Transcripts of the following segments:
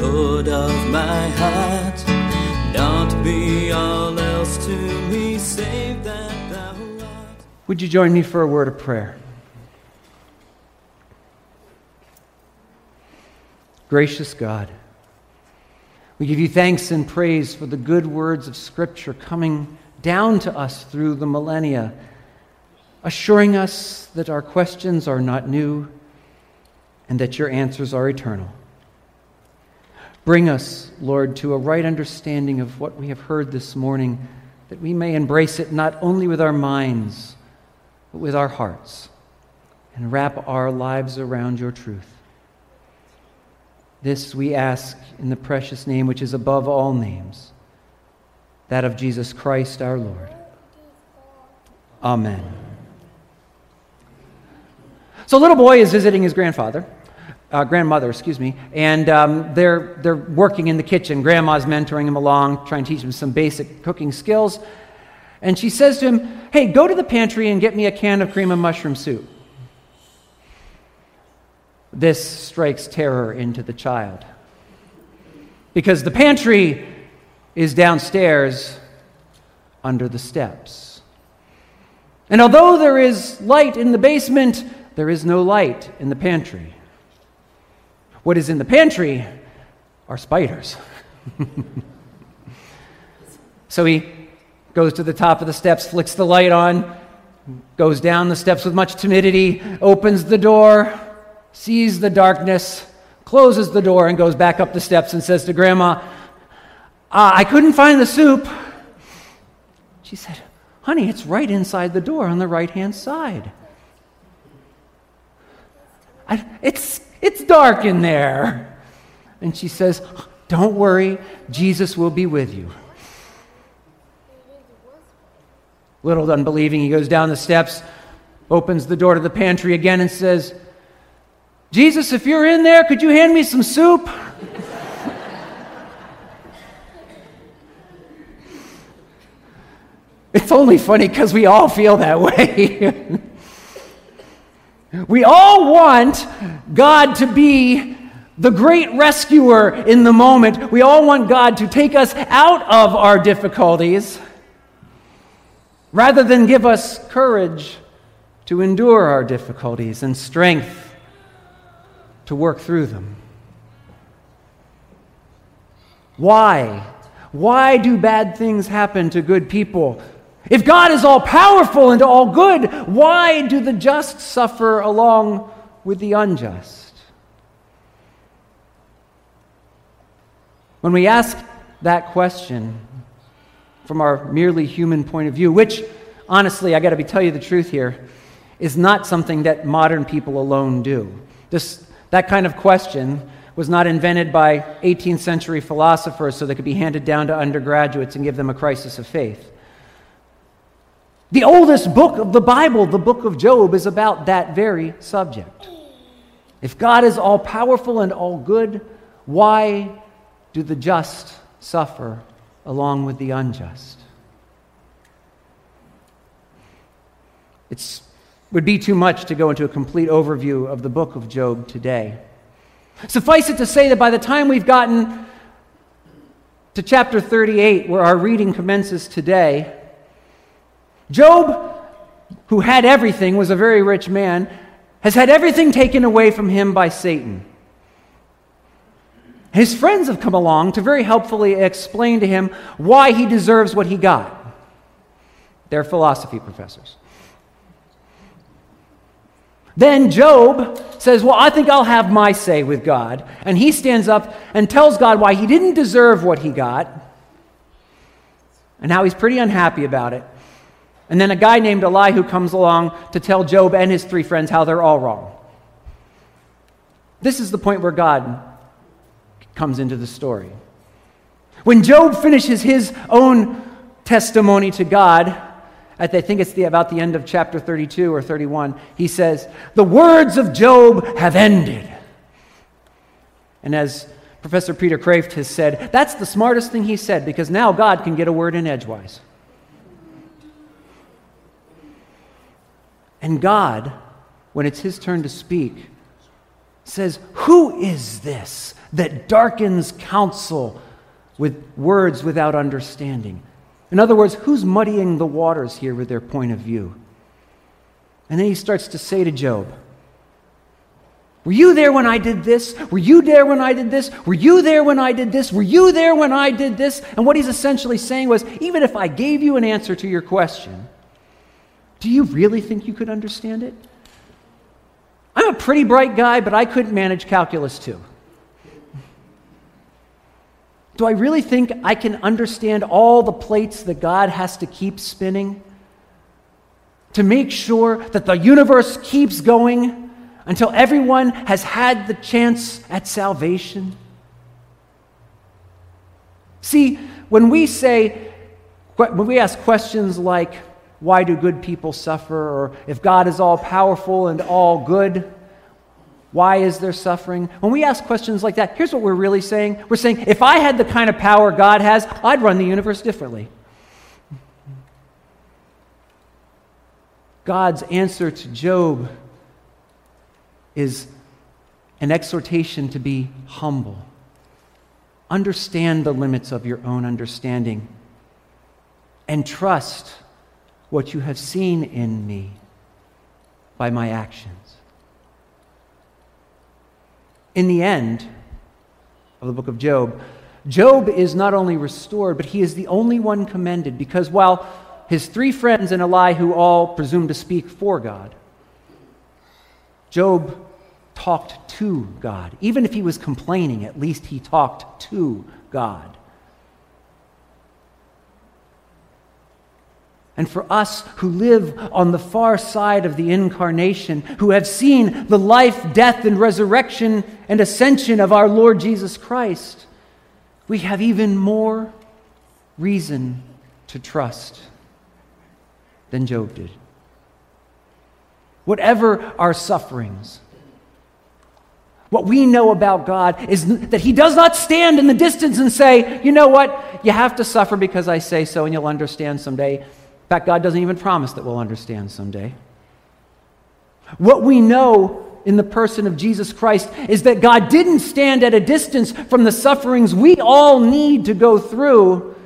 Lord of my heart. Not be all else to me, save that thou art. Would you join me for a word of prayer? Gracious God, we give you thanks and praise for the good words of Scripture coming down to us through the millennia, assuring us that our questions are not new and that your answers are eternal. Bring us, Lord, to a right understanding of what we have heard this morning, that we may embrace it not only with our minds, but with our hearts, and wrap our lives around your truth. This we ask in the precious name which is above all names, that of Jesus Christ our Lord. Amen. So, a little boy is visiting his grandfather, uh, grandmother, excuse me, and um, they're, they're working in the kitchen. Grandma's mentoring him along, trying to teach him some basic cooking skills. And she says to him, Hey, go to the pantry and get me a can of cream of mushroom soup. This strikes terror into the child. Because the pantry is downstairs under the steps. And although there is light in the basement, there is no light in the pantry. What is in the pantry are spiders. so he goes to the top of the steps, flicks the light on, goes down the steps with much timidity, opens the door, sees the darkness, closes the door, and goes back up the steps and says to Grandma, uh, I couldn't find the soup. She said, Honey, it's right inside the door on the right hand side. I, it's, it's dark in there. And she says, Don't worry, Jesus will be with you. Little unbelieving, he goes down the steps, opens the door to the pantry again, and says, Jesus, if you're in there, could you hand me some soup? it's only funny because we all feel that way. we all want God to be the great rescuer in the moment. We all want God to take us out of our difficulties rather than give us courage to endure our difficulties and strength to work through them. Why? Why do bad things happen to good people? If God is all powerful and all good, why do the just suffer along with the unjust? When we ask that question from our merely human point of view, which, honestly, I got to tell you the truth here, is not something that modern people alone do. This that kind of question was not invented by 18th century philosophers so they could be handed down to undergraduates and give them a crisis of faith. The oldest book of the Bible, the book of Job, is about that very subject. If God is all powerful and all good, why do the just suffer along with the unjust? It would be too much to go into a complete overview of the book of Job today. Suffice it to say that by the time we've gotten to chapter 38, where our reading commences today, Job, who had everything, was a very rich man, has had everything taken away from him by Satan. His friends have come along to very helpfully explain to him why he deserves what he got. They're philosophy professors. Then Job says, Well, I think I'll have my say with God. And he stands up and tells God why he didn't deserve what he got and how he's pretty unhappy about it. And then a guy named Elihu comes along to tell Job and his three friends how they're all wrong. This is the point where God comes into the story. When Job finishes his own testimony to God, at I think it's the, about the end of chapter 32 or 31, he says, The words of Job have ended. And as Professor Peter Kreeft has said, that's the smartest thing he said because now God can get a word in edgewise. And God, when it's his turn to speak, says, Who is this that darkens counsel with words without understanding? In other words, who's muddying the waters here with their point of view? And then he starts to say to Job, Were you there when I did this? Were you there when I did this? Were you there when I did this? Were you there when I did this? And what he's essentially saying was, even if I gave you an answer to your question, do you really think you could understand it? I'm a pretty bright guy, but I couldn't manage calculus too. Do I really think I can understand all the plates that God has to keep spinning to make sure that the universe keeps going until everyone has had the chance at salvation? See, when we say, when we ask questions like, why do good people suffer? Or if God is all powerful and all good, why is there suffering? When we ask questions like that, here's what we're really saying. We're saying, if I had the kind of power God has, I'd run the universe differently. God's answer to Job is an exhortation to be humble. Understand the limits of your own understanding and trust what you have seen in me by my actions. In the end of the book of Job, Job is not only restored, but he is the only one commended because while his three friends and Elihu all presumed to speak for God, Job talked to God. Even if he was complaining, at least he talked to God. And for us who live on the far side of the incarnation, who have seen the life, death, and resurrection and ascension of our Lord Jesus Christ, we have even more reason to trust than Job did. Whatever our sufferings, what we know about God is that He does not stand in the distance and say, you know what, you have to suffer because I say so and you'll understand someday fact, God doesn't even promise that we'll understand someday. What we know in the person of Jesus Christ is that God didn't stand at a distance from the sufferings we all need to go through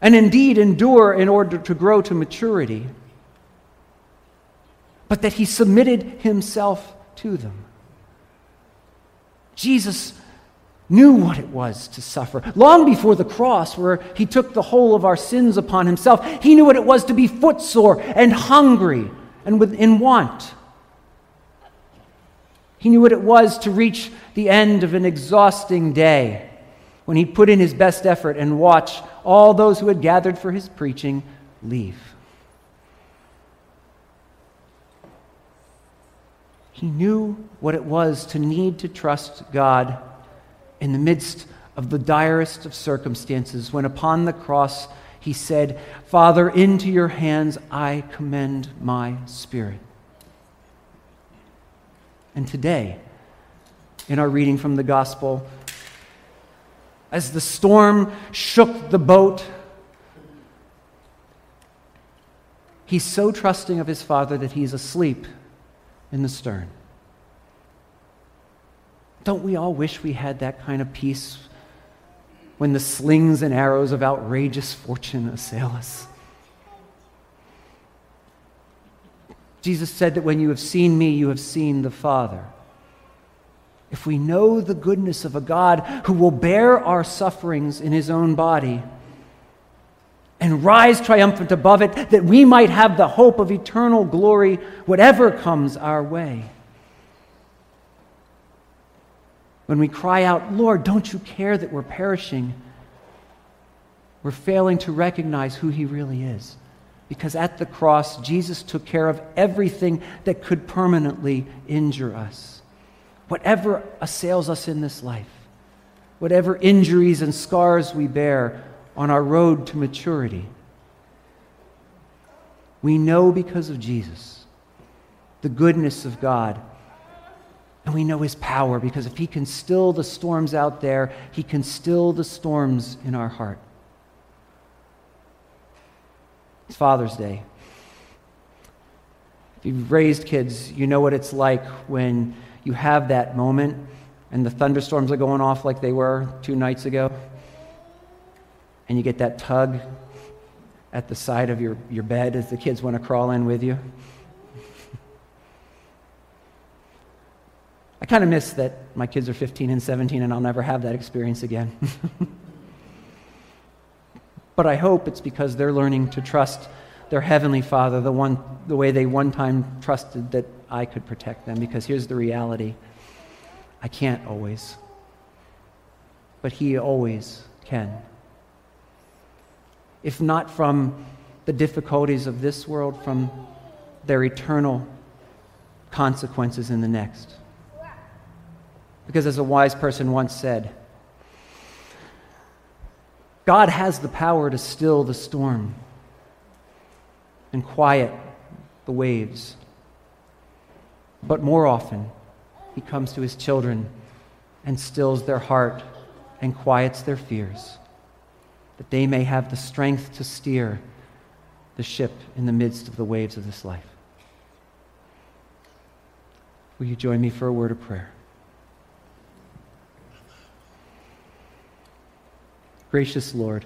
and indeed endure in order to grow to maturity, but that He submitted Himself to them. Jesus knew what it was to suffer. Long before the cross, where he took the whole of our sins upon himself, he knew what it was to be footsore and hungry and in want. He knew what it was to reach the end of an exhausting day when he put in his best effort and watch all those who had gathered for his preaching leave. He knew what it was to need to trust God in the midst of the direst of circumstances, when upon the cross he said, Father, into your hands I commend my spirit. And today, in our reading from the gospel, as the storm shook the boat, he's so trusting of his father that he's asleep in the stern. Don't we all wish we had that kind of peace when the slings and arrows of outrageous fortune assail us? Jesus said that when you have seen me, you have seen the Father. If we know the goodness of a God who will bear our sufferings in his own body and rise triumphant above it, that we might have the hope of eternal glory, whatever comes our way. When we cry out, Lord, don't you care that we're perishing? We're failing to recognize who He really is. Because at the cross, Jesus took care of everything that could permanently injure us. Whatever assails us in this life, whatever injuries and scars we bear on our road to maturity. We know because of Jesus the goodness of God. And we know his power because if he can still the storms out there, he can still the storms in our heart. It's Father's Day. If you've raised kids, you know what it's like when you have that moment and the thunderstorms are going off like they were two nights ago, and you get that tug at the side of your, your bed as the kids want to crawl in with you. I kind of miss that my kids are 15 and 17 and I'll never have that experience again. but I hope it's because they're learning to trust their heavenly Father the, one, the way they one time trusted that I could protect them. Because here's the reality I can't always, but He always can. If not from the difficulties of this world, from their eternal consequences in the next. Because as a wise person once said, God has the power to still the storm and quiet the waves. But more often, he comes to his children and stills their heart and quiets their fears, that they may have the strength to steer the ship in the midst of the waves of this life. Will you join me for a word of prayer? Gracious Lord,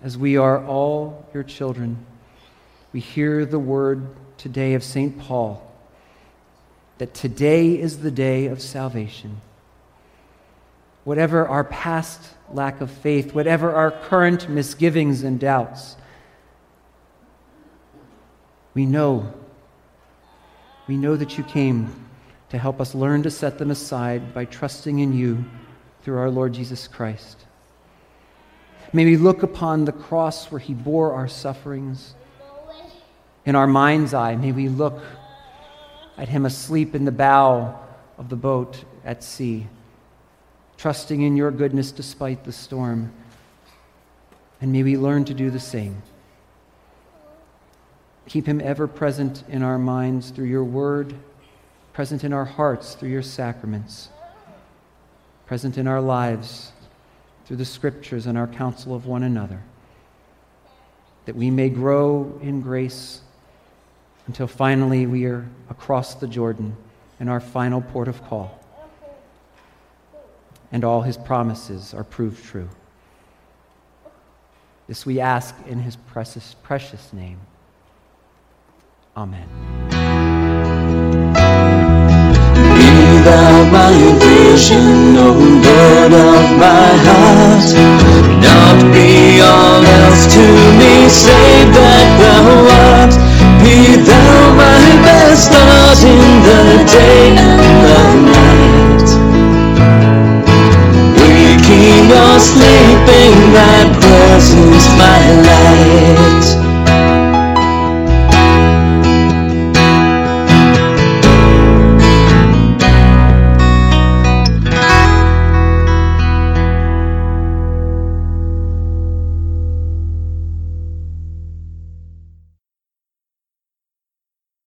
as we are all your children, we hear the word today of St. Paul that today is the day of salvation. Whatever our past lack of faith, whatever our current misgivings and doubts, we know, we know that you came to help us learn to set them aside by trusting in you through our Lord Jesus Christ. May we look upon the cross where he bore our sufferings. In our mind's eye, may we look at him asleep in the bow of the boat at sea, trusting in your goodness despite the storm. And may we learn to do the same. Keep him ever present in our minds through your word, present in our hearts through your sacraments present in our lives through the scriptures and our counsel of one another, that we may grow in grace until finally we are across the Jordan in our final port of call, and all his promises are proved true. This we ask in his precious, precious name. Amen. Vision, O Lord of my heart. Not be all else to me, save that thou art. Be thou my best thought in the day and the night.